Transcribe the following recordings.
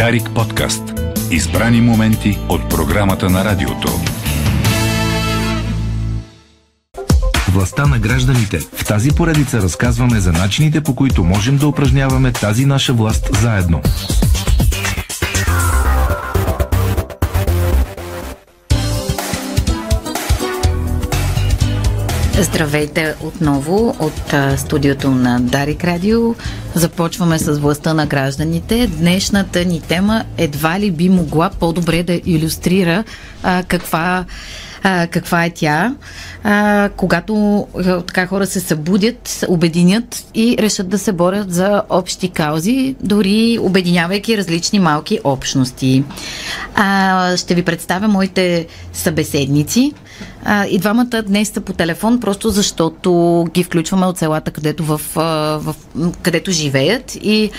Дарик подкаст. Избрани моменти от програмата на радиото. Властта на гражданите. В тази поредица разказваме за начините по които можем да упражняваме тази наша власт заедно. Здравейте отново от студиото на Дарик Радио. Започваме с властта на гражданите. Днешната ни тема едва ли би могла по-добре да иллюстрира а, каква а, каква е тя, а, когато а, така хора се събудят, обединят и решат да се борят за общи каузи, дори обединявайки различни малки общности. А, ще ви представя моите събеседници. А, и двамата днес са по телефон, просто защото ги включваме от селата, където, в, в, където живеят и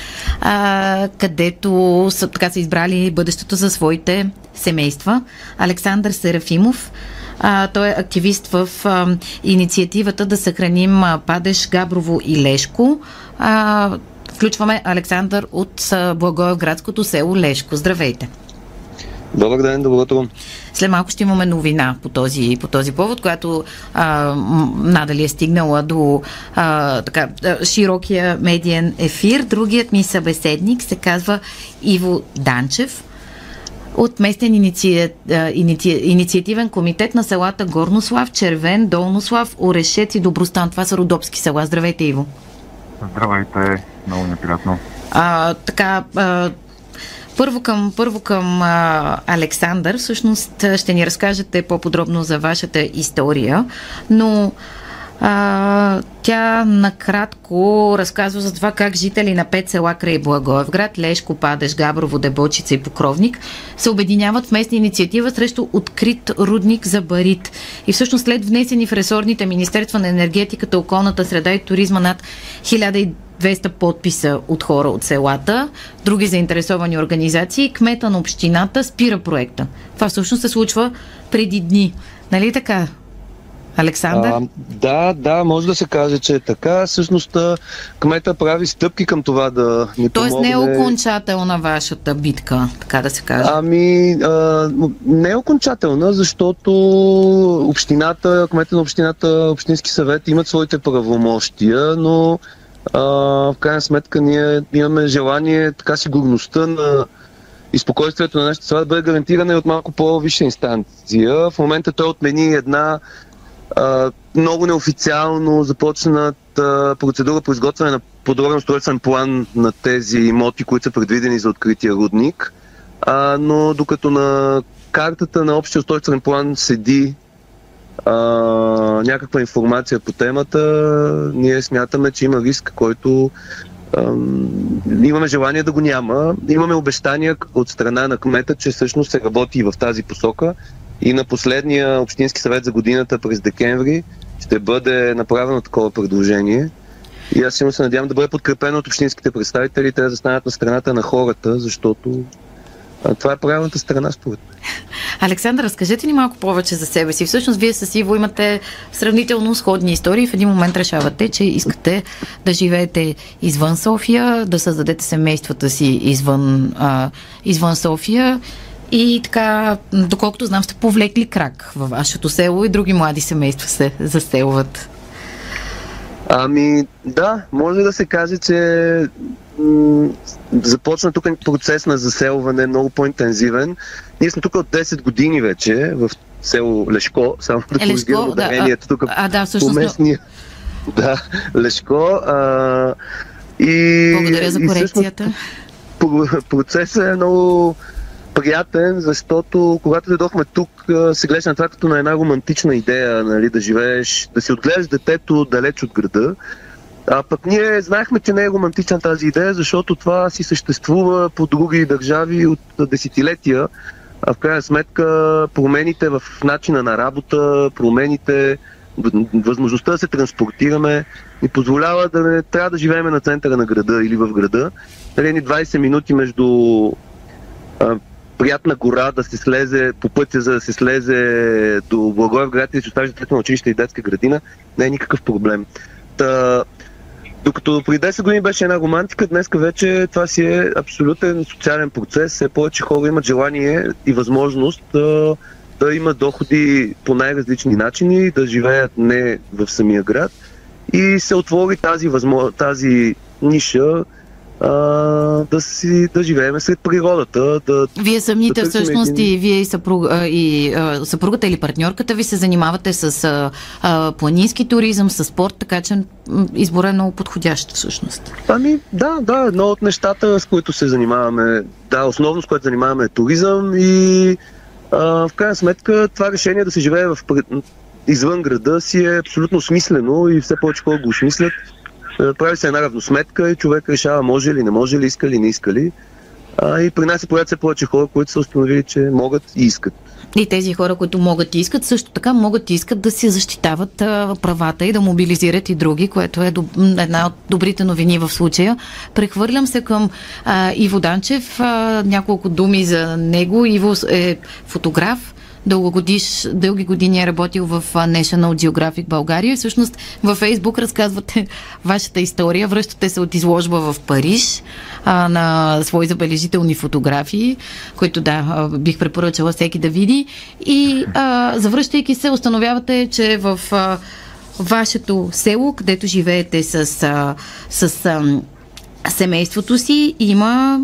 а, където са, така са избрали бъдещето за своите семейства. Александър Серафимов, а, той е активист в а, инициативата да съхраним а, Падеш, Габрово и Лешко. А, включваме Александър от Благоевградското село Лешко. Здравейте! Добър ден, добро утро. След малко ще имаме новина по този, по този повод, която а, надали е стигнала до а, така, широкия медиен ефир. Другият ми събеседник се казва Иво Данчев от местен иници... иници... инициативен комитет на селата Горнослав, Червен, Долнослав, Орешец и Добростан. Това са родопски села. Здравейте, Иво. Здравейте, много неприятно. А, така, а, първо към, първо към а, Александър. Всъщност ще ни разкажете по-подробно за вашата история, но а, тя накратко разказва за това как жители на пет села край Благоевград, Лешко, Падеш, Габрово, Дебочица и Покровник се обединяват в местна инициатива срещу открит рудник за барит. И всъщност след внесени в ресорните Министерства на енергетиката, околната среда и туризма над 1200 подписа от хора от селата, други заинтересовани организации, кмета на общината спира проекта. Това всъщност се случва преди дни. Нали така? Александър? А, да, да, може да се каже, че е така. Всъщност кмета прави стъпки към това да ни Тоест помогне. не е окончателна вашата битка, така да се каже. Ами, а, не е окончателна, защото общината, кмета на общината, общински съвет имат своите правомощия, но а, в крайна сметка ние имаме желание така сигурността на и спокойствието на нашите села да бъде гарантирана и от малко по-висша инстанция. В момента той отмени една много неофициално започнат а, процедура по изготвяне на подробен устройствен план на тези имоти, които са предвидени за открития рудник. А, но докато на картата на общия устройствен план седи а, някаква информация по темата, ние смятаме, че има риск, който имаме желание да го няма. Имаме обещания от страна на кмета, че всъщност се работи и в тази посока и на последния Общински съвет за годината през декември ще бъде направено такова предложение. И аз силно се надявам да бъде подкрепено от общинските представители, те да застанат на страната на хората, защото а, това е правилната страна, според мен. Александър, разкажете ни малко повече за себе си. Всъщност, вие с Иво имате сравнително сходни истории. В един момент решавате, че искате да живеете извън София, да създадете семействата си извън, а, извън София и така, доколкото знам, сте повлекли крак във вашето село и други млади семейства се заселват. Ами, да, може да се каже, че м- започна тук процес на заселване много по-интензивен. Ние сме тук от 10 години вече в село Лешко, само да коригирам да, ударението тук а, да, всъщност, местния. Да, Лешко. А, и, Благодаря за корекцията. И процесът е много приятен, защото когато дойдохме тук, се гледа на това като на една романтична идея, нали, да живееш, да си отгледаш детето далеч от града. А пък ние знаехме, че не е романтична тази идея, защото това си съществува по други държави от десетилетия. А в крайна сметка промените в начина на работа, промените, възможността да се транспортираме, ни позволява да не трябва да живеем на центъра на града или в града. Нали, 20 минути между приятна гора да се слезе по пътя, за да се слезе до Благоевград и да се остави детето на училище и детска градина, не е никакъв проблем. Та, Докато преди 10 години беше една романтика, днес вече това си е абсолютен социален процес. Все повече хора имат желание и възможност да, да имат доходи по най-различни начини, да живеят не в самия град. И се отвори тази, възможност, тази ниша а, да, си, да живеем сред природата. Да, вие самите да всъщност един... и вие и, съпруг, и а, съпругата или партньорката ви се занимавате с а, а, планински туризъм, с спорт, така че избор е много подходящ всъщност. Ами да, да, едно от нещата, с които се занимаваме, да, основно с което занимаваме е туризъм и а, в крайна сметка това решение да се живее в извън града си е абсолютно смислено и все повече хора го осмислят. Е, прави се една равносметка и човек решава може ли, не може ли, иска ли, не иска ли. А, и при нас се появят все повече хора, които са установили, че могат и искат. И тези хора, които могат и искат, също така могат и искат да си защитават а, правата и да мобилизират и други, което е доб... една от добрите новини в случая. Прехвърлям се към а, Иво Данчев. А, няколко думи за него. Иво е фотограф дългогодиш, дълги години е работил в National Geographic България всъщност във Фейсбук разказвате вашата история. Връщате се от изложба в Париж а, на свои забележителни фотографии, които да, бих препоръчала всеки да види. И а, завръщайки се, установявате, че в а, вашето село, където живеете с, а, с а, семейството си, има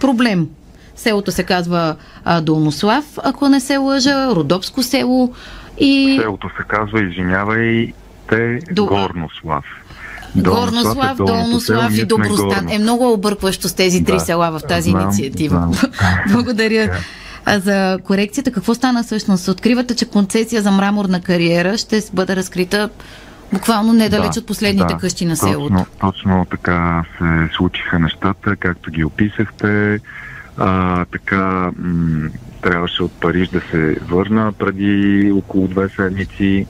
проблем Селото се казва а, Долнослав, ако не се лъжа, Родопско село и... Селото се казва, извинявай, те До... Горнослав. Горнослав, Долнослав и Добростан. Е много объркващо с тези три да, села в тази знам, инициатива. Знам. Благодаря. А за корекцията, какво стана всъщност? Откривате, че концесия за мраморна кариера ще бъде разкрита буквално недалеч да, от последните да, къщи на селото. Точно, точно така се случиха нещата, както ги описахте. А, така, м- трябваше от Париж да се върна преди около две седмици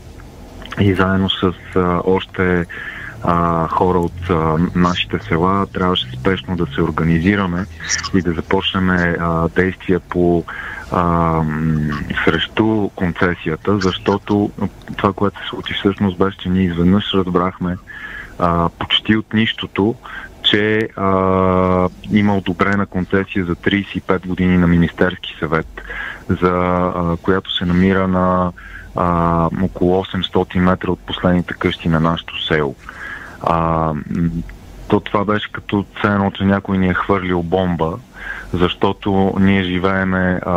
и заедно с а, още а, хора от а, нашите села трябваше спешно да се организираме и да започнем действия по а, срещу концесията, защото това, което се случи всъщност беше, че ние изведнъж разбрахме а, почти от нищото, че а, има одобрена концесия за 35 години на Министерски съвет, за а, която се намира на а, около 800 метра от последните къщи на нашото село. А, то това беше като цено, че някой ни е хвърлил бомба, защото ние живееме а,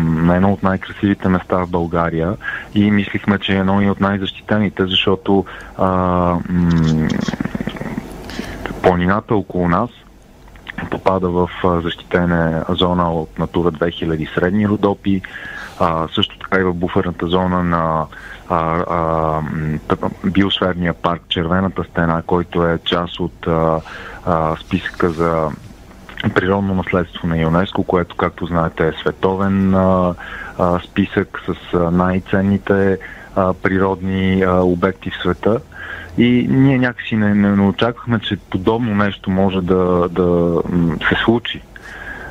на едно от най-красивите места в България и мислихме, че е едно и от най-защитените, защото а, м- планината около нас попада в защитена зона от Натура 2000 средни родопи, а, също така и в буферната зона на а, а, биосферния парк Червената стена, който е част от а, а, списъка за природно наследство на ЮНЕСКО, което, както знаете, е световен а, а, списък с най-ценните а, природни а, обекти в света. И ние някакси не, не, не очаквахме, че подобно нещо може да, да се случи.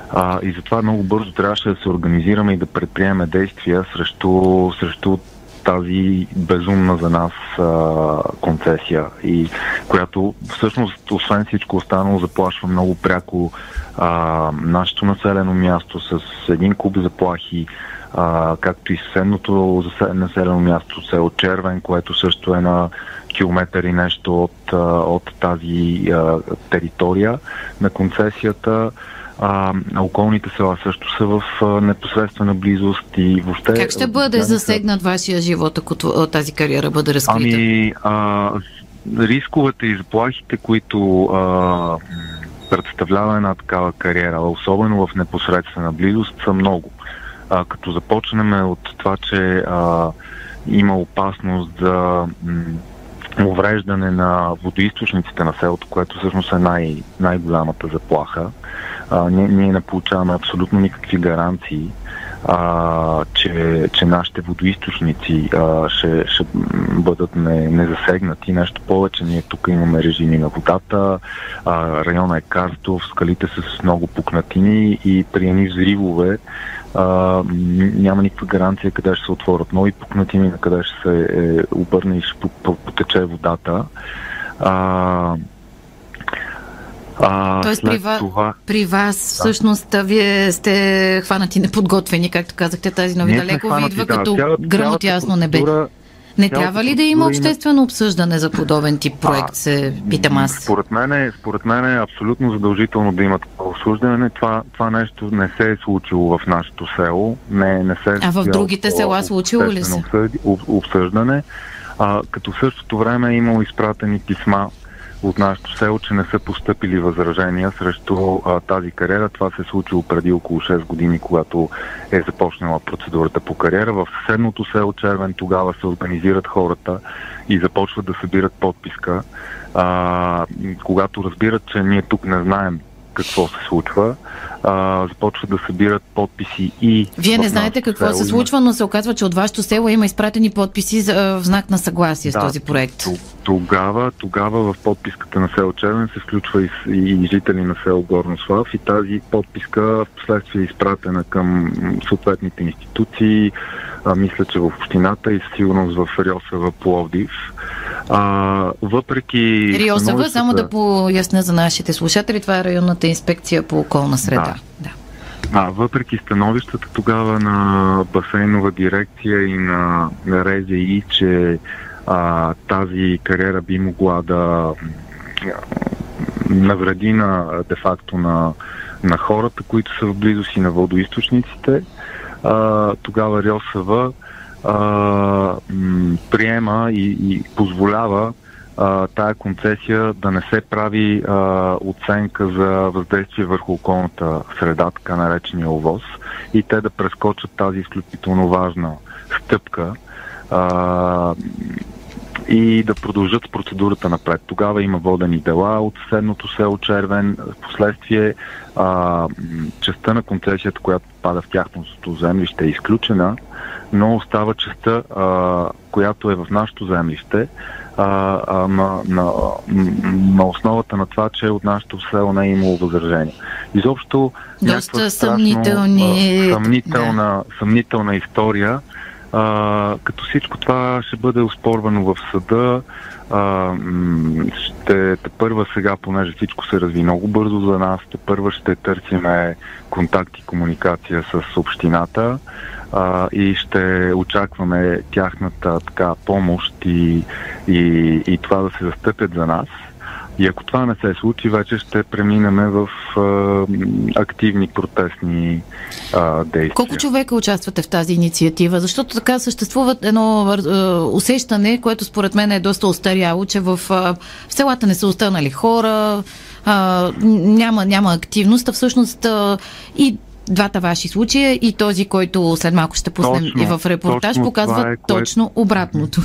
А, и затова много бързо трябваше да се организираме и да предприемем действия срещу, срещу тази безумна за нас а, концесия и която всъщност, освен всичко останало, заплашва много пряко а, нашето населено място с един куб заплахи, а, както и съседното населено място село Червен, което също е на километър и нещо от, от тази а, територия на концесията. А, околните села също са в а, непосредствена близост и въобще... Как ще бъде засегнат вашия живот, ако тази кариера бъде разкрита? Ами, а, рисковете и заплахите, които а, представлява една такава кариера, особено в непосредствена близост, са много. А, като започнем от това, че а, има опасност за увреждане на водоисточниците на селото, което всъщност е най- най-голямата заплаха. А, ние, ние не получаваме абсолютно никакви гаранции, а, че, че нашите водоисточници а, ще, ще бъдат не, незасегнати. Нещо повече, ние тук имаме режими на водата, а, района е карстов, скалите са с много пукнатини и при едни взривове а, няма никаква гаранция къде ще се отворят нови пукнатини, на къде ще се е, обърне и ще потече водата. А, А, Тоест при, ва... това... при вас всъщност да. вие сте хванати неподготвени, както казахте, тази новина леко ви идва да, като гръм от ясно небе. Не трябва ли да има обществено обсъждане за подобен тип проект, а, се питам аз? Според мен, е, според мен е абсолютно задължително да има такова обсъждане. Това, това нещо не се е случило в нашето село. Не, не се е а в другите села случило ли се? Обсъждане. А, като в същото време е имало изпратени писма от нашото село, че не са поступили възражения срещу а, тази кариера. Това се е случило преди около 6 години, когато е започнала процедурата по кариера. В съседното село Червен тогава се организират хората и започват да събират подписка. А, когато разбират, че ние тук не знаем какво се случва. А, започват да събират подписи и. Вие не знаете какво село, се случва, но се оказва, че от вашето село има изпратени подписи за, в знак на съгласие да, с този проект. Тогава, тогава в подписката на село Червен се включва и, и, жители на село Горнослав и тази подписка в последствие е изпратена към съответните институции, а, мисля, че в общината и сигурност в Риосава Пловдив. А, въпреки... Риосава, само да поясня за нашите слушатели, това е районната инспекция по околна среда. Да. да. А, въпреки становищата тогава на басейнова дирекция и на, на РЗИ, че а, тази кариера би могла да навреди на де-факто на, на хората, които са в близост и на водоисточниците, а, тогава РИОСВ а, приема и, и позволява а, тая концесия да не се прави а, оценка за въздействие върху околната среда, така наречения ОВОз, и те да прескочат тази изключително важна стъпка. А, и да продължат с процедурата напред. Тогава има водени дела от съседното село Червен. В последствие а, частта на концесията, която пада в тяхното землище е изключена, но остава частта, а, която е в нашото землище, а, а, на, на, на основата на това, че от нашото село не е имало възражение. Изобщо доста съмнителни... съмнителна, да. съмнителна история, а, като всичко това ще бъде оспорвано в съда, а, ще те първа сега, понеже всичко се разви много бързо за нас, те първа ще търсиме контакт и комуникация с общината а, и ще очакваме тяхната така помощ и, и, и това да се застъпят за нас. И ако това не се случи, вече ще преминеме в а, активни протестни а, действия. Колко човека участвате в тази инициатива? Защото така съществува едно а, усещане, което според мен е доста устаряло, че в, а, в селата не са останали хора, а, няма, няма активност, а всъщност а, и двата ваши случая и този, който след малко ще пуснем точно, и в репортаж, показва е, точно което... обратното.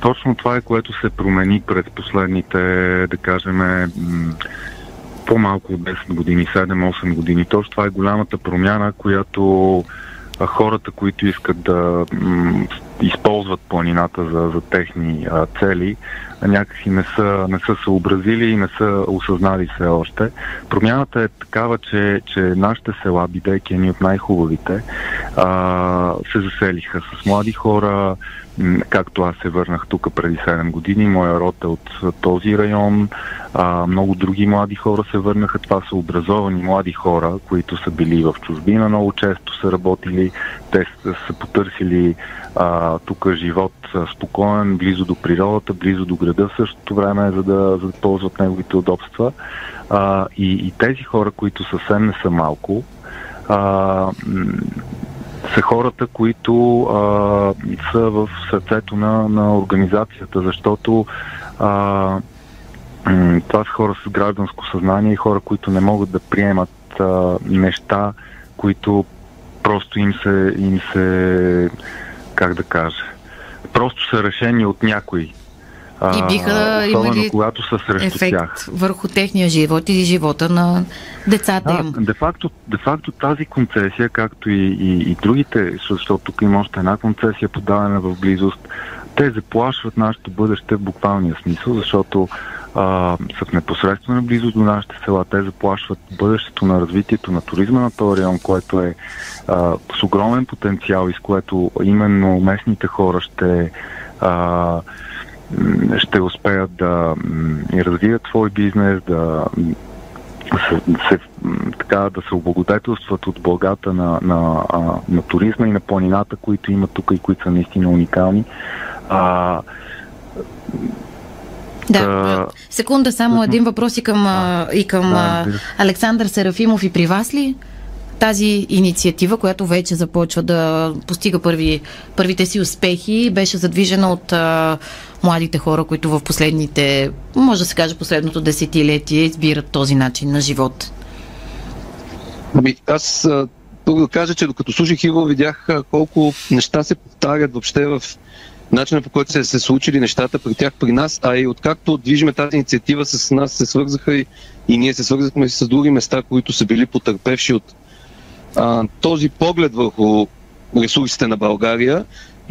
Точно това е, което се промени през последните, да кажем, по-малко от 10 години, 7-8 години. Точно това е голямата промяна, която хората, които искат да използват планината за, за техни а, цели, някакси не са, не са съобразили и не са осъзнали все още. Промяната е такава, че, че нашите села, бидейки едни от най-хубавите, а, се заселиха с млади хора, както аз се върнах тук преди 7 години, моя род е от този район, а, много други млади хора се върнаха. Това са образовани млади хора, които са били в чужбина, много често са работили, те са, потърсили а, тук живот спокоен, близо до природата, близо до града в същото време, за да, за да ползват неговите удобства. А, и, и тези хора, които съвсем не са малко, а, са хората, които а, са в сърцето на, на организацията, защото а, това са хора с гражданско съзнание и хора, които не могат да приемат а, неща, които просто им се, им се, как да кажа, просто са решени от някой. И биха имали когато са срещу ефект тях. върху техния живот и живота на децата да, им. Де-факто, де-факто тази концесия, както и, и, и другите, защото тук има още една концесия подавана в близост, те заплашват нашето бъдеще в буквалния смисъл, защото а, в непосредствена близост до нашите села. Те заплашват бъдещето на развитието на туризма на този район, което е а, с огромен потенциал и с което именно местните хора ще а, ще успеят да развият свой бизнес, да се, се, така, да се облагодетелстват от благата на, на, на туризма и на планината, които имат тук и които са наистина уникални. А, да, секунда, само един въпрос и към, да. и към да, Александър Серафимов и при вас ли? Тази инициатива, която вече започва да постига първи, първите си успехи, беше задвижена от а, младите хора, които в последните, може да се каже последното десетилетие, избират този начин на живот. Ами, аз първо да кажа, че докато слушах Иво, видях колко неща се повтарят въобще в начина по който се, се случили нещата при тях, при нас, а и откакто движиме тази инициатива с нас се свързаха и, и ние се свързахме с други места, които са били потърпевши от а, този поглед върху ресурсите на България.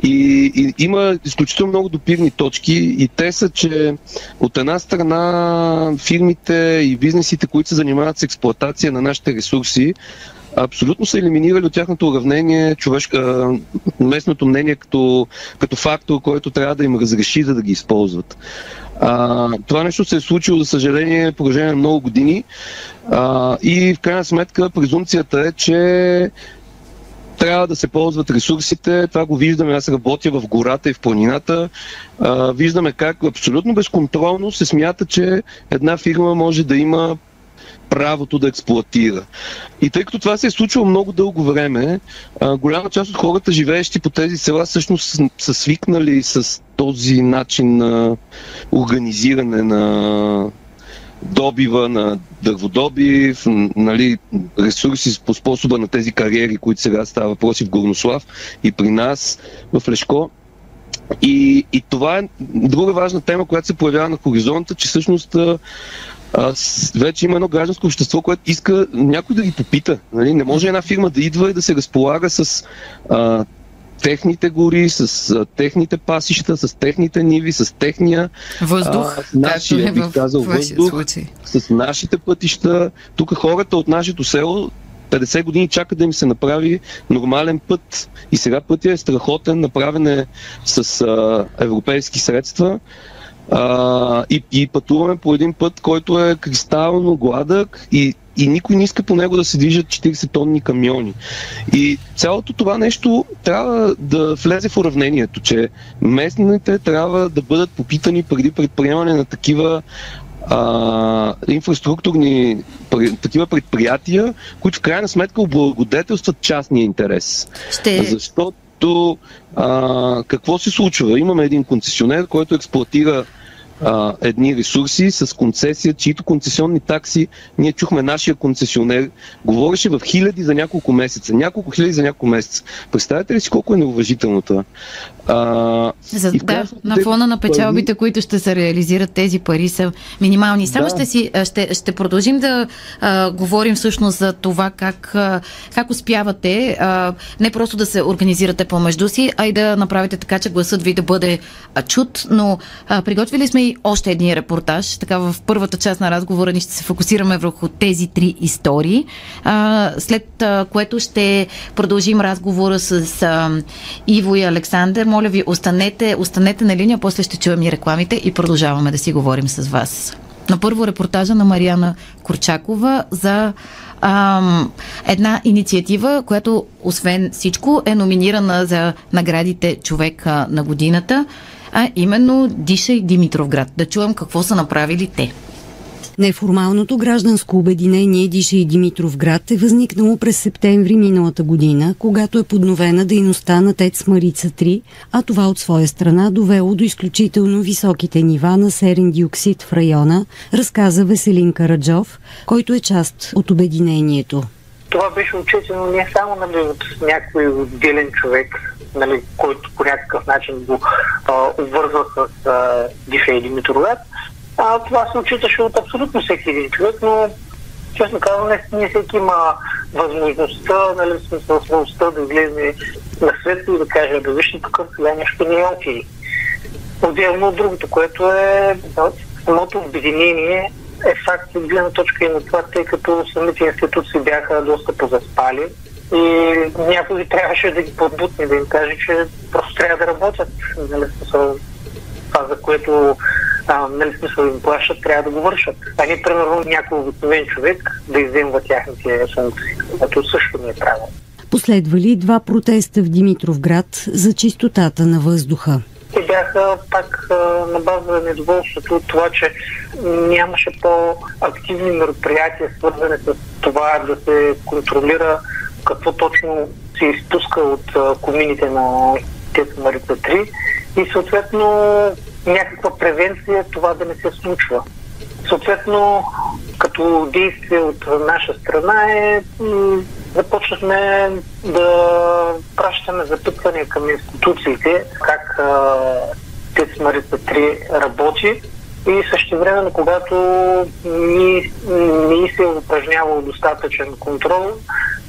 И, и има изключително много допирни точки и те са, че от една страна фирмите и бизнесите, които се занимават с експлоатация на нашите ресурси, абсолютно са елиминирали от тяхното уравнение човешка, местното мнение като, като фактор, който трябва да им разреши да, да ги използват. А, това нещо се е случило, за съжаление, в продължение на много години а, и в крайна сметка презумцията е, че трябва да се ползват ресурсите. Това го виждаме. Аз работя в гората и в планината. А, виждаме как абсолютно безконтролно се смята, че една фирма може да има правото да експлуатира. И тъй като това се е случило много дълго време, голяма част от хората, живеещи по тези села, всъщност са свикнали с този начин на организиране на добива, на дърводобив, нали, ресурси по способа на тези кариери, които сега става въпроси в Горнослав и при нас в Лешко. И, и това е друга важна тема, която се появява на хоризонта, че всъщност а, вече има едно гражданско общество, което иска някой да ги попита. Нали? Не може една фирма да идва и да се разполага с а, техните гори, с а, техните пасища, с техните ниви, с техния въздух, а, нашия, е бих казал, въздух, случай. с нашите пътища. Тук хората от нашето село 50 години чакат да им се направи нормален път. И сега пътя е страхотен, направен е с а, европейски средства. А, и, и пътуваме по един път, който е кристално гладък и, и никой не иска по него да се движат 40 тонни камиони. И цялото това нещо трябва да влезе в уравнението, че местните трябва да бъдат попитани преди предприемане на такива а, инфраструктурни такива предприятия, които в крайна сметка облагодетелстват частния интерес. Ще... Защото а, какво се случва? Имаме един концесионер, който експлуатира а, едни ресурси с концесия, чието концесионни такси, ние чухме нашия концесионер, говореше в хиляди за няколко месеца. Няколко хиляди за няколко месеца. Представете ли си колко е неуважително това? А, за, да, на фона на печалбите, пари... които ще се реализират, тези пари са минимални. Само да. ще, си, ще, ще продължим да а, говорим всъщност за това как, а, как успявате а, не просто да се организирате помежду си, а и да направите така, че гласът ви да бъде а, чут. Но а, приготвили сме и още един репортаж. Така в първата част на разговора ни ще се фокусираме върху тези три истории, а, след а, което ще продължим разговора с а, Иво и Александър моля ви, останете, останете на линия, после ще чуем и рекламите и продължаваме да си говорим с вас. На първо репортажа на Мариана Корчакова за ам, една инициатива, която освен всичко е номинирана за наградите човека на годината, а именно Дишай Димитровград. Да чуем какво са направили те. Неформалното гражданско обединение Диша и Димитров град е възникнало през септември миналата година, когато е подновена дейността на ТЕЦ Марица 3, а това от своя страна довело до изключително високите нива на серен диоксид в района, разказа Веселин Караджов, който е част от обединението. Това беше отчетено не само нали, от някой отделен човек, нали, който по някакъв начин го обвързва с а, Диша и Димитровград, а, това се отчиташе от абсолютно всеки един човек, но честно казвам, не, не всеки има възможността, нали, възможността да излезе на светло и да каже, да виж, тук това нещо не е окей. Отделно от другото, което е самото обединение е факт от гледна точка и на това, тъй като самите институции бяха доста позаспали и някой трябваше да ги подбутне, да им каже, че просто трябва да работят. Нали, това, за което а, нали смисъл им плащат, трябва да го вършат. А не, примерно, някой обикновен човек да изземва тяхните функции, което също не е правилно. Последвали два протеста в Димитровград за чистотата на въздуха. Те бяха пак а, на база недоволството от това, че нямаше по-активни мероприятия, свързани с това да се контролира какво точно се изпуска от комините на ТЕЦ Марица 3 и съответно някаква превенция това да не се случва. Съответно, като действие от наша страна е започнахме да пращаме запитвания към институциите как ТЕЦ Марица 3 работи и също време, когато ни, ни се е упражнявал достатъчен контрол,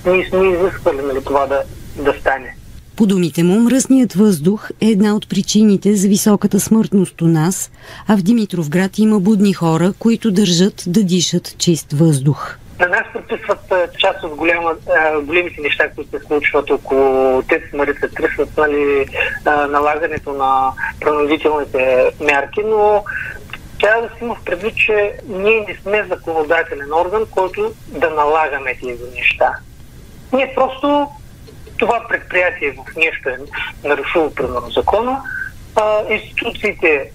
ние сме изисквали нали, това да, да стане. По думите му, мръсният въздух е една от причините за високата смъртност у нас, а в Димитровград има будни хора, които държат да дишат чист въздух. На нас приписват част от голяма, големите неща, които се случват около ТЕЦ Марица 3 нали, налагането на принудителните мерки, но трябва да си има в предвид, че ние не сме законодателен орган, който да налагаме тези неща. Ние просто това предприятие в нещо е нарушило примерно закона, а, институциите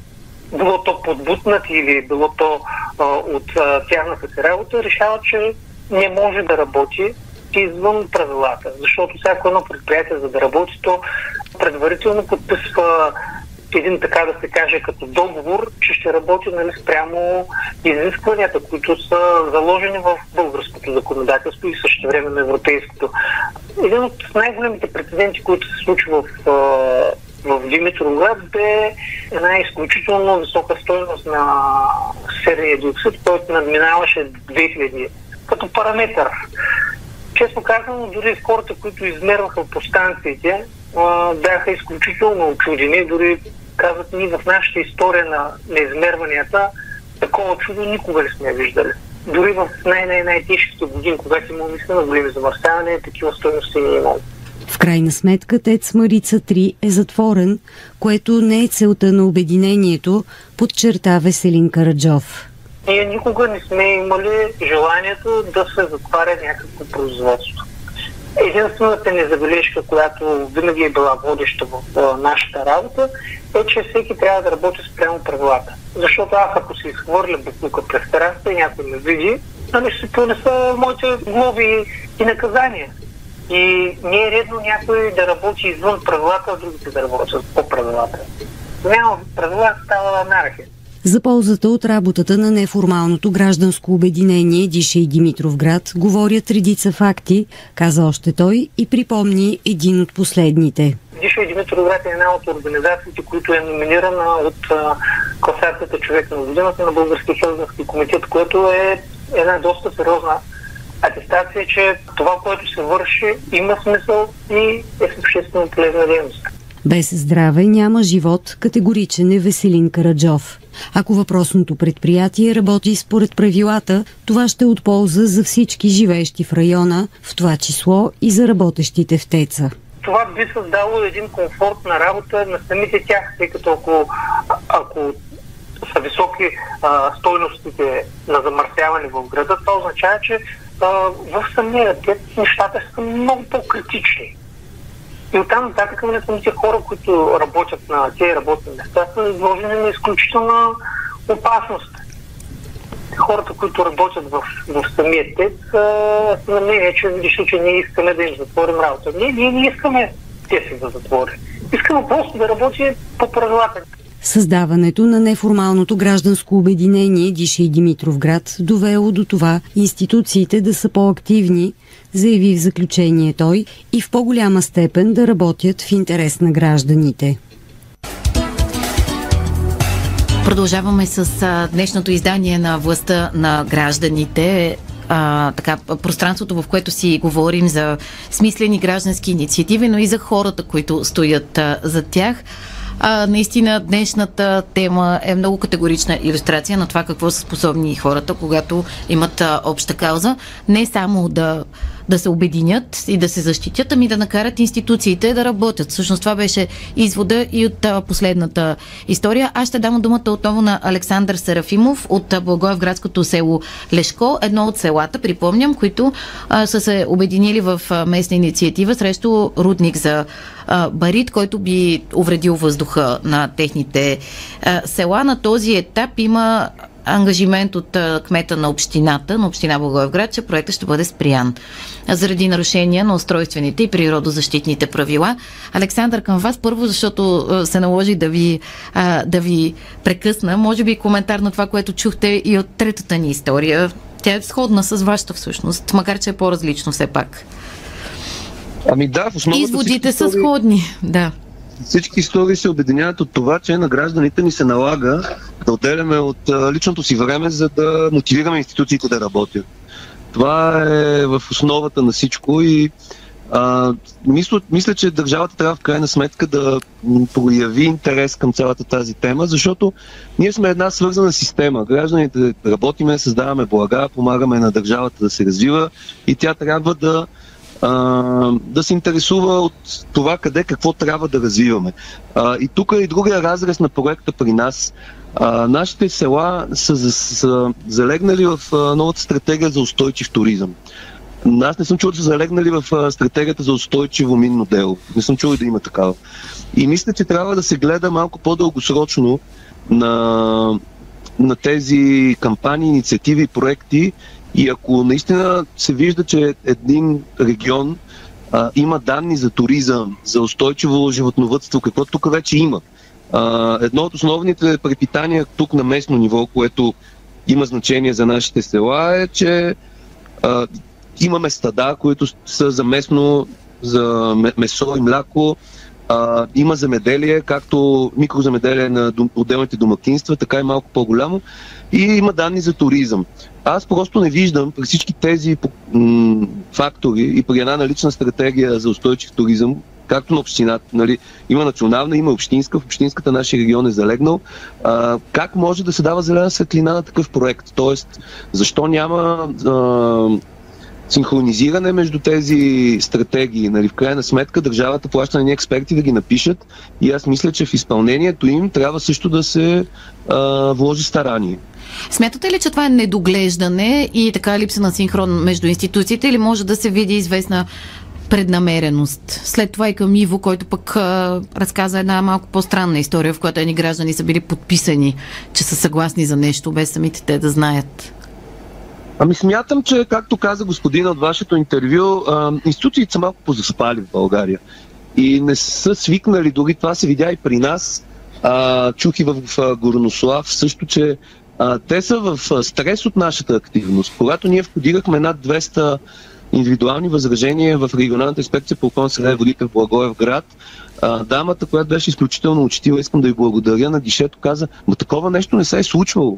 било то подбутнати или било то а, от а, тяхната си работа, решават, че не може да работи извън правилата. Защото всяко едно предприятие, за да работи, то предварително подписва един така да се каже като договор, че ще работи нали, спрямо изискванията, които са заложени в българското законодателство и също време на европейското. Един от най-големите прецеденти, които се случва в, в Димитровград, бе една изключително висока стоеност на серния диоксид, който надминаваше 2000 като параметър. Честно казано, дори хората, които измерваха по станциите, бяха изключително очудени. Дори казват, ние в нашата история на, на измерванията такова чудо никога не сме виждали. Дори в най-най-най-тежките години, когато има на големи замърсявания, такива стоености не имало. В крайна сметка ТЕЦ Марица 3 е затворен, което не е целта на обединението, подчерта Веселин Караджов. Ние никога не сме имали желанието да се затваря някакво производство. Единствената незабележка, която винаги е била водеща в нашата работа, е, че всеки трябва да работи спрямо правилата. Защото аз ако си изхвърля буклука през терасата и някой ме види, нали ще понеса моите глоби и наказания. И не е редно някой да работи извън правилата, а другите да работят по правилата. Няма правила, става анархия. За ползата от работата на неформалното гражданско обединение Диша и Димитровград говорят редица факти, каза още той и припомни един от последните. Диша и Димитровград е една от организациите, които е номинирана от класацията човек на годината на Българския граждански комитет, което е една доста сериозна атестация, че това, което се върши, има смисъл и е с обществено полезна дейност. Без здраве няма живот, категоричен е Веселин Караджов. Ако въпросното предприятие работи според правилата, това ще е от полза за всички живеещи в района, в това число и за работещите в ТЕЦа. Това би създало един комфорт на работа на самите тях, тъй като ако, ако са високи а, стойностите на замърсяване в града, това означава, че а, в самия ТЕЦ нещата са много по-критични. И оттам нататък на самите хора, които работят на тези работни места, са изложени на изключителна опасност. Хората, които работят в, в самия ТЕЦ, са на мнение, че видиш, че ние искаме да им затворим работа. Ние, ние искаме те си да затворим. Искаме просто да работи по правилата. Създаването на неформалното гражданско обединение Диша и Димитровград довело до това институциите да са по-активни, заяви в заключение той, и в по-голяма степен да работят в интерес на гражданите. Продължаваме с днешното издание на властта на гражданите. А, така, пространството, в което си говорим за смислени граждански инициативи, но и за хората, които стоят а, за тях. А, наистина днешната тема е много категорична иллюстрация на това какво са способни хората, когато имат а, обща кауза. Не само да да се обединят и да се защитят, ами да накарат институциите да работят. Всъщност това беше извода и от последната история. Аз ще дам думата отново на Александър Серафимов от Благоевградското село Лешко, едно от селата, припомням, които а, са се обединили в а, местна инициатива срещу рудник за а, барит, който би увредил въздуха на техните а, села. На този етап има ангажимент от кмета на общината, на община Благоевград, че проектът ще бъде спрян заради нарушения на устройствените и природозащитните правила. Александър, към вас първо, защото се наложи да ви, да ви прекъсна. Може би коментар на това, което чухте и от третата ни история. Тя е сходна с вашата всъщност, макар че е по-различно все пак. Ами да, в Изводите са сходни, да. Всички истории се обединяват от това, че на гражданите ни се налага да отделяме от личното си време, за да мотивираме институциите да работят. Това е в основата на всичко и а, мисля, мисля, че държавата трябва в крайна сметка да прояви интерес към цялата тази тема, защото ние сме една свързана система. Гражданите работиме, създаваме блага, помагаме на държавата да се развива и тя трябва да а, да се интересува от това къде какво трябва да развиваме. А, и тук е и другия разрез на проекта при нас. А, нашите села са, са залегнали в а, новата стратегия за устойчив туризъм. Аз не съм чул, че са залегнали в а, стратегията за устойчиво минно дело. Не съм чул да има такава. И мисля, че трябва да се гледа малко по-дългосрочно на, на тези кампании, инициативи проекти и ако наистина се вижда, че един регион а, има данни за туризъм, за устойчиво животновътство, какво тук вече има. А, едно от основните препитания тук на местно ниво, което има значение за нашите села е, че а, имаме стада, които са за местно, за месо и мляко, а, има земеделие, както микроземеделие на отделните домакинства, така и малко по-голямо. И има данни за туризъм. Аз просто не виждам при всички тези м- фактори и при една налична стратегия за устойчив туризъм, както на общината, нали, има национална, има общинска, в общинската нашия регион е залегнал, а, как може да се дава зелена светлина на такъв проект? Тоест, защо няма а, синхронизиране между тези стратегии. Нали, в крайна сметка държавата плаща на ни експерти да ги напишат и аз мисля, че в изпълнението им трябва също да се а, вложи старание. Смятате ли, че това е недоглеждане и така липса на синхрон между институциите или може да се види известна преднамереност. След това и към Иво, който пък а, разказа една малко по-странна история, в която едни граждани са били подписани, че са съгласни за нещо, без самите те да знаят. Ами смятам, че, както каза господина от вашето интервю, а, институциите са малко позаспали в България. И не са свикнали, дори това се видя и при нас. А, чух и в, в Горнослав също, че а, те са в стрес от нашата активност. Когато ние входирахме над 200 индивидуални възражения в регионалната инспекция по околна среда и водите в Благоев град, а, дамата, която беше изключително учтива, искам да й благодаря на гишето, каза, но такова нещо не се е случвало.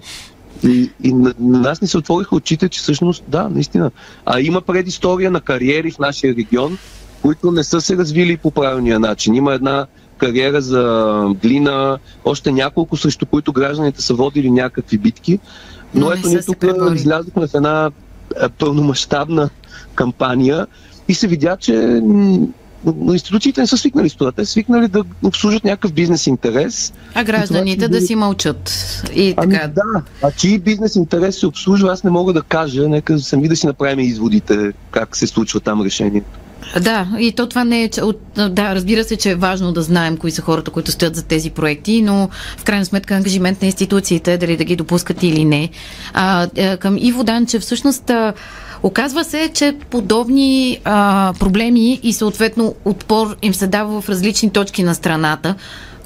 И, и на, на нас ни се отвориха очите, че всъщност, да, наистина. А има предистория на кариери в нашия регион, които не са се развили по правилния начин. Има една кариера за глина, още няколко, срещу които гражданите са водили някакви битки. Но, Но ето ние тук излязохме в една пълномащабна кампания и се видя, че институциите не са свикнали с това. Те са свикнали да обслужат някакъв бизнес интерес. А гражданите това, да си мълчат. И ами така. да, а чии бизнес интерес се обслужва, аз не мога да кажа. Нека сами да си направим изводите как се случва там решението. Да, и то това не е. Да, разбира се, че е важно да знаем кои са хората, които стоят за тези проекти, но в крайна сметка ангажимент на институциите, дали да ги допускат или не. А, е, към Иво Данче, всъщност. Оказва се, че подобни а, проблеми и съответно отпор им се дава в различни точки на страната.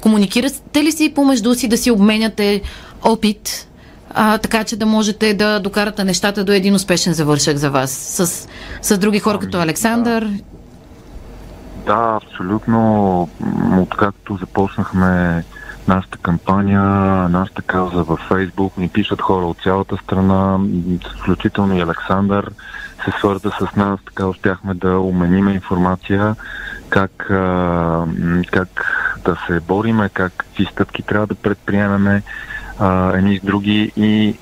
Комуникирате ли си помежду си да си обменяте опит, а, така че да можете да докарате нещата до един успешен завършък за вас с, с други хора като ами, Александър? Да. да, абсолютно. Откакто започнахме нашата кампания, нашата кауза във Фейсбук, ни пишат хора от цялата страна, включително и Александър се свърза с нас, така успяхме да умениме информация как, как да се бориме, как какви стъпки трябва да предприемеме едни с други и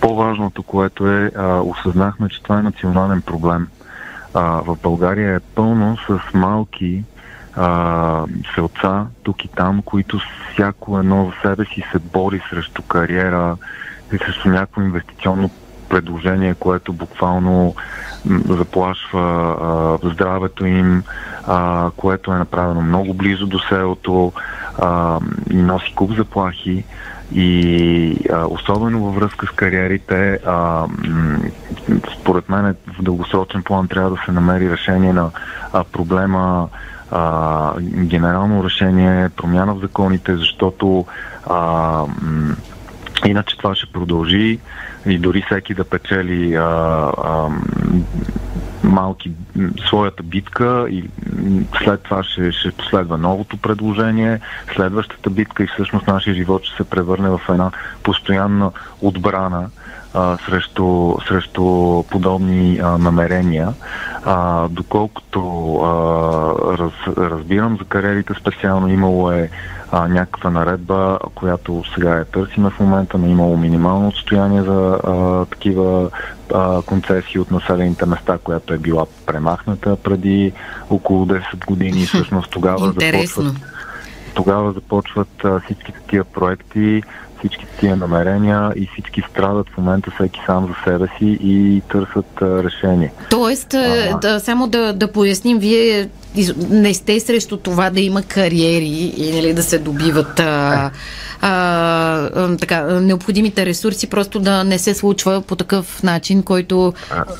по-важното, което е, осъзнахме, че това е национален проблем. в България е пълно с малки а, селца тук и там, които всяко едно в себе си се бори срещу кариера и срещу някакво инвестиционно предложение, което буквално заплашва а, здравето им, а, което е направено много близо до селото а, и носи куп заплахи. И а, особено във връзка с кариерите, а, според мен в дългосрочен план трябва да се намери решение на а, проблема, а, генерално решение, промяна в законите, защото а, иначе това ще продължи и дори всеки да печели а, а, малки своята битка и след това ще, ще последва новото предложение, следващата битка и всъщност нашия живот ще се превърне в една постоянна отбрана а, срещу, срещу подобни а, намерения. А, доколкото а, раз, разбирам за кариерите специално имало е а, някаква наредба, която сега я търсиме в момента, но имало минимално отстояние за а, такива а, концесии от населените места, която е била премахната преди около 10 години. Всъщност тогава започват, тогава започват а, всички такива проекти всички тия намерения и всички страдат в момента всеки сам за себе си и търсят а, решение. Тоест, а, да, само да, да поясним, вие не сте срещу това да има кариери и нали, да се добиват а, а, така, необходимите ресурси, просто да не се случва по такъв начин, който...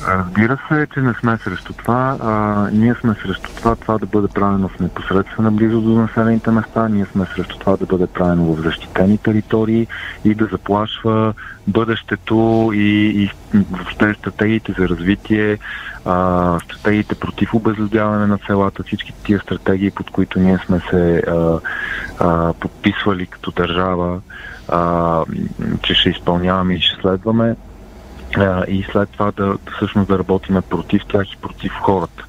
Разбира се, че не сме срещу това. А, ние сме срещу това, това да бъде правено в непосредствена близост до населените места. Ние сме срещу това да бъде правено в защитени територии и да заплашва бъдещето и, и въобще стратегиите за развитие, а, стратегиите против обезлюдяване на селата, всички тия стратегии, под които ние сме се а, а, подписвали като държава, а, че ще изпълняваме и ще следваме а, и след това да, всъщност да работиме против тях и против хората.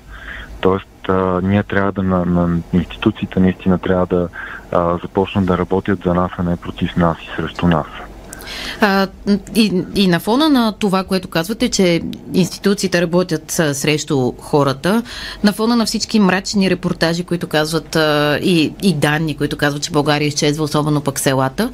Тоест, а, ние трябва да на, на институциите наистина трябва да а, започнат да работят за нас, а не против нас и срещу нас. А, и, и на фона на това, което казвате, че институциите работят срещу хората, на фона на всички мрачни репортажи, които казват а, и, и данни, които казват, че България изчезва, особено пък селата,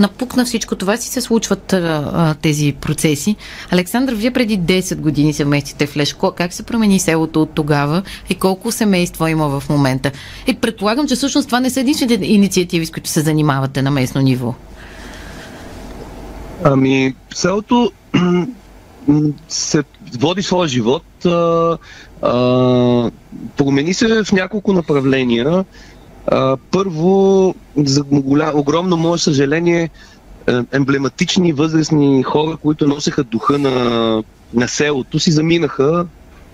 напук на всичко това си се случват а, а, тези процеси. Александър, вие преди 10 години се вместите в Лешко. Как се промени селото от тогава и колко семейства има в момента? И предполагам, че всъщност това не са единствените инициативи, с които се занимавате на местно ниво. Ами, селото се води своя живот. А, а, промени се в няколко направления. А, първо, за голям, огромно мое съжаление, е, емблематични възрастни хора, които носеха духа на, на селото, си заминаха,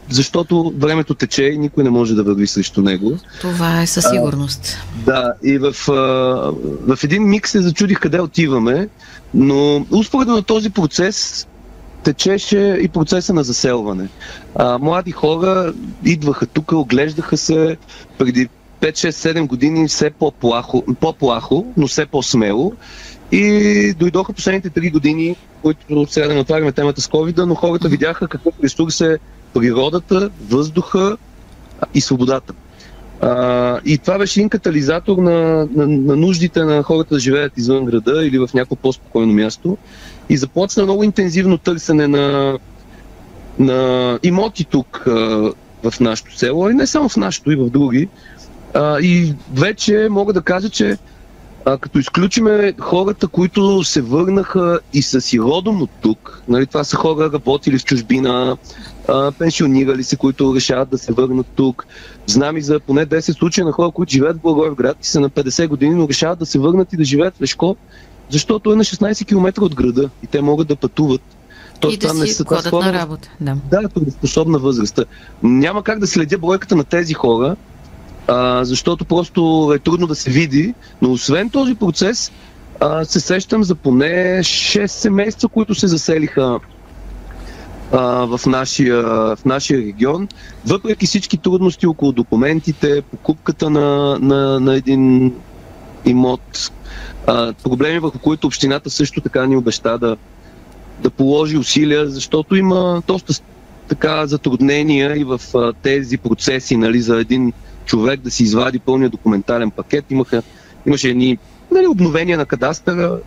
защото времето тече и никой не може да върви срещу него. Това е със сигурност. А, да, и в, в един миг се зачудих къде отиваме. Но успоредно на този процес течеше и процеса на заселване. А, млади хора идваха тук, оглеждаха се преди 5-6-7 години все по-плахо, по-плахо, но все по-смело. И дойдоха последните 3 години, които сега да не отваряме темата с covid но хората видяха какъв ресурс е природата, въздуха и свободата. А, и това беше един катализатор на, на, на нуждите на хората да живеят извън града или в някакво по-спокойно място. И започна много интензивно търсене на, на имоти тук а, в нашото село, и не само в нашото, и в други. А, и вече мога да кажа, че а, като изключиме хората, които се върнаха и са си родом от тук, нали, това са хора работили в чужбина, а, пенсионирали се, които решават да се върнат тук. Знам и за поне 10 случаи на хора, които живеят в Благоевград и са на 50 години, но решават да се върнат и да живеят в Лешко, защото е на 16 км от града и те могат да пътуват. То, и да си не са, ходят хора, на работа. Да, да трудоспособна възраст. Няма как да следя бройката на тези хора, а, защото просто е трудно да се види, но освен този процес, а, се сещам за поне 6 семейства, които се заселиха а, в, нашия, в нашия регион, въпреки всички трудности около документите, покупката на, на, на един имот, а, проблеми върху които общината също така ни обеща да, да положи усилия, защото има доста така затруднения и в а, тези процеси нали, за един човек да си извади пълния документален пакет. Имаха, имаше едни нали, обновения на кадастъра,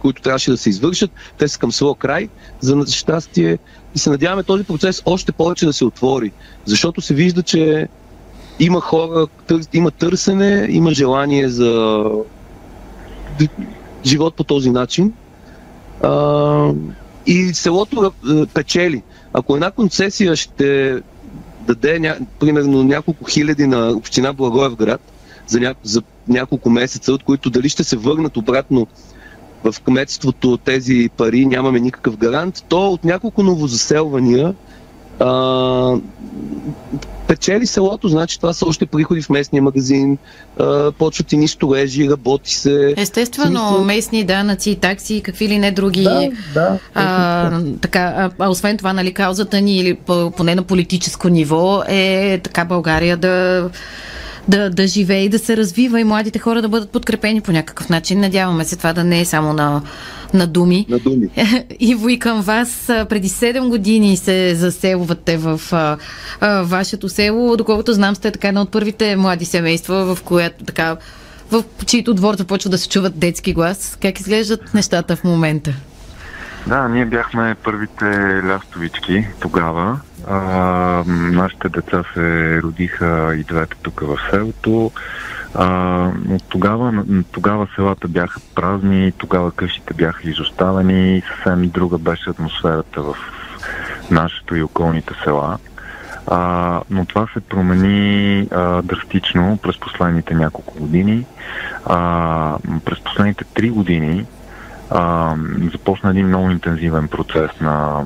които трябваше да се извършат. Те са към своя край, за щастие. И се надяваме този процес още повече да се отвори, защото се вижда, че има хора, тър, има търсене, има желание за живот по този начин. И селото печели. Ако една концесия ще даде примерно няколко хиляди на община Благоевград за, ня, за няколко месеца, от които дали ще се върнат обратно в кметството тези пари, нямаме никакъв гарант, то от няколко новозаселвания а, печели селото, значи това са още приходи в местния магазин, а, почват и ни строежи, работи се. Естествено, смисъл... местни данъци, такси, какви ли не други. Да, да. А, така, а, а освен това, нали, каузата ни, или поне на политическо ниво, е така България да да, да живее и да се развива и младите хора да бъдат подкрепени по някакъв начин. Надяваме се това да не е само на, на думи. На думи. Иво и към вас преди 7 години се заселвате в а, а, вашето село. Доколкото знам, сте така едно от първите млади семейства, в което така в чието двор започва да се чуват детски глас. Как изглеждат нещата в момента? Да, ние бяхме първите лястовички тогава. А, нашите деца се родиха и двете тук в селото. А, но тогава, тогава селата бяха празни, тогава къщите бяха изоставени, съвсем друга беше атмосферата в нашето и околните села. А, но това се промени а, драстично през последните няколко години. А, през последните три години а, започна един много интензивен процес на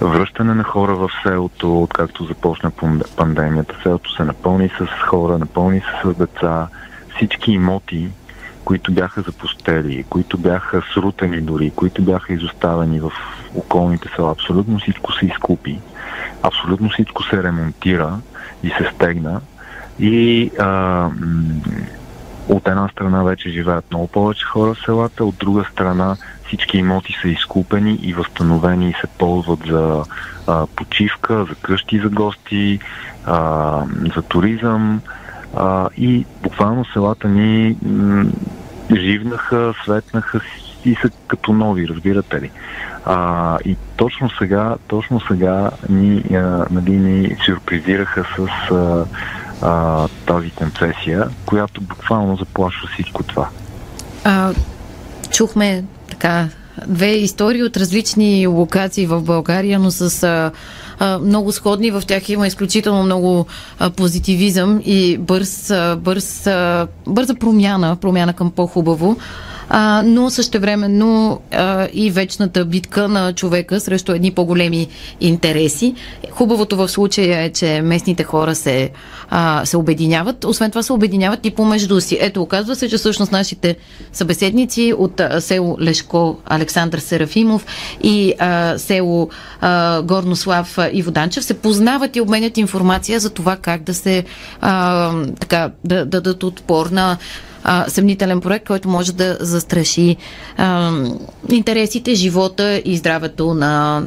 връщане на хора в селото, откакто започна пандемията. Селото се напълни с хора, напълни се с деца. Всички имоти, които бяха запустели, които бяха срутени дори, които бяха изоставени в околните села, абсолютно всичко се изкупи, абсолютно всичко се ремонтира и се стегна. И а, от една страна вече живеят много повече хора в селата, от друга страна всички имоти са изкупени и възстановени и се ползват за а, почивка, за къщи за гости, а, за туризъм а, и буквално селата ни м- живнаха, светнаха и са като нови, разбирате ли. А, и точно сега, точно сега ни, а, нали, ни сюрпризираха с а, а, тази концесия, която буквално заплашва всичко това. А, чухме така две истории от различни локации в България, но с а, а, много сходни. В тях има изключително много а, позитивизъм и бърз, а, бърз, а, бърза промяна, промяна към по-хубаво а, но същевременно а, и вечната битка на човека срещу едни по-големи интереси. Хубавото в случая е, че местните хора се, а, се обединяват. Освен това се обединяват и помежду си. Ето, оказва се, че всъщност нашите събеседници от село Лешко Александър Серафимов и а, село а, Горнослав и Воданчев се познават и обменят информация за това как да се а, така, да, да дадат отпор на а, съмнителен проект, който може да застраши а, интересите, живота и здравето на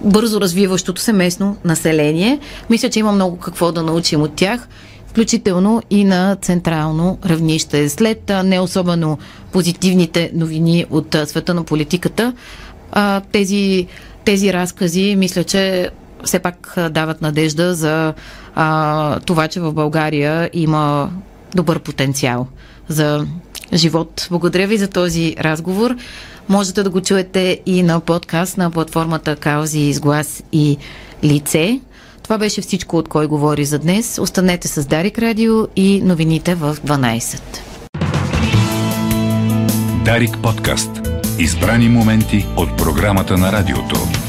бързо развиващото се местно население. Мисля, че има много какво да научим от тях включително и на централно равнище. След не особено позитивните новини от света на политиката, тези, тези разкази мисля, че все пак дават надежда за това, че в България има добър потенциал за живот. Благодаря ви за този разговор. Можете да го чуете и на подкаст на платформата Каузи изглас и лице. Това беше всичко от кой говори за днес. Останете с Дарик Радио и новините в 12. Дарик подкаст. Избрани моменти от програмата на радиото.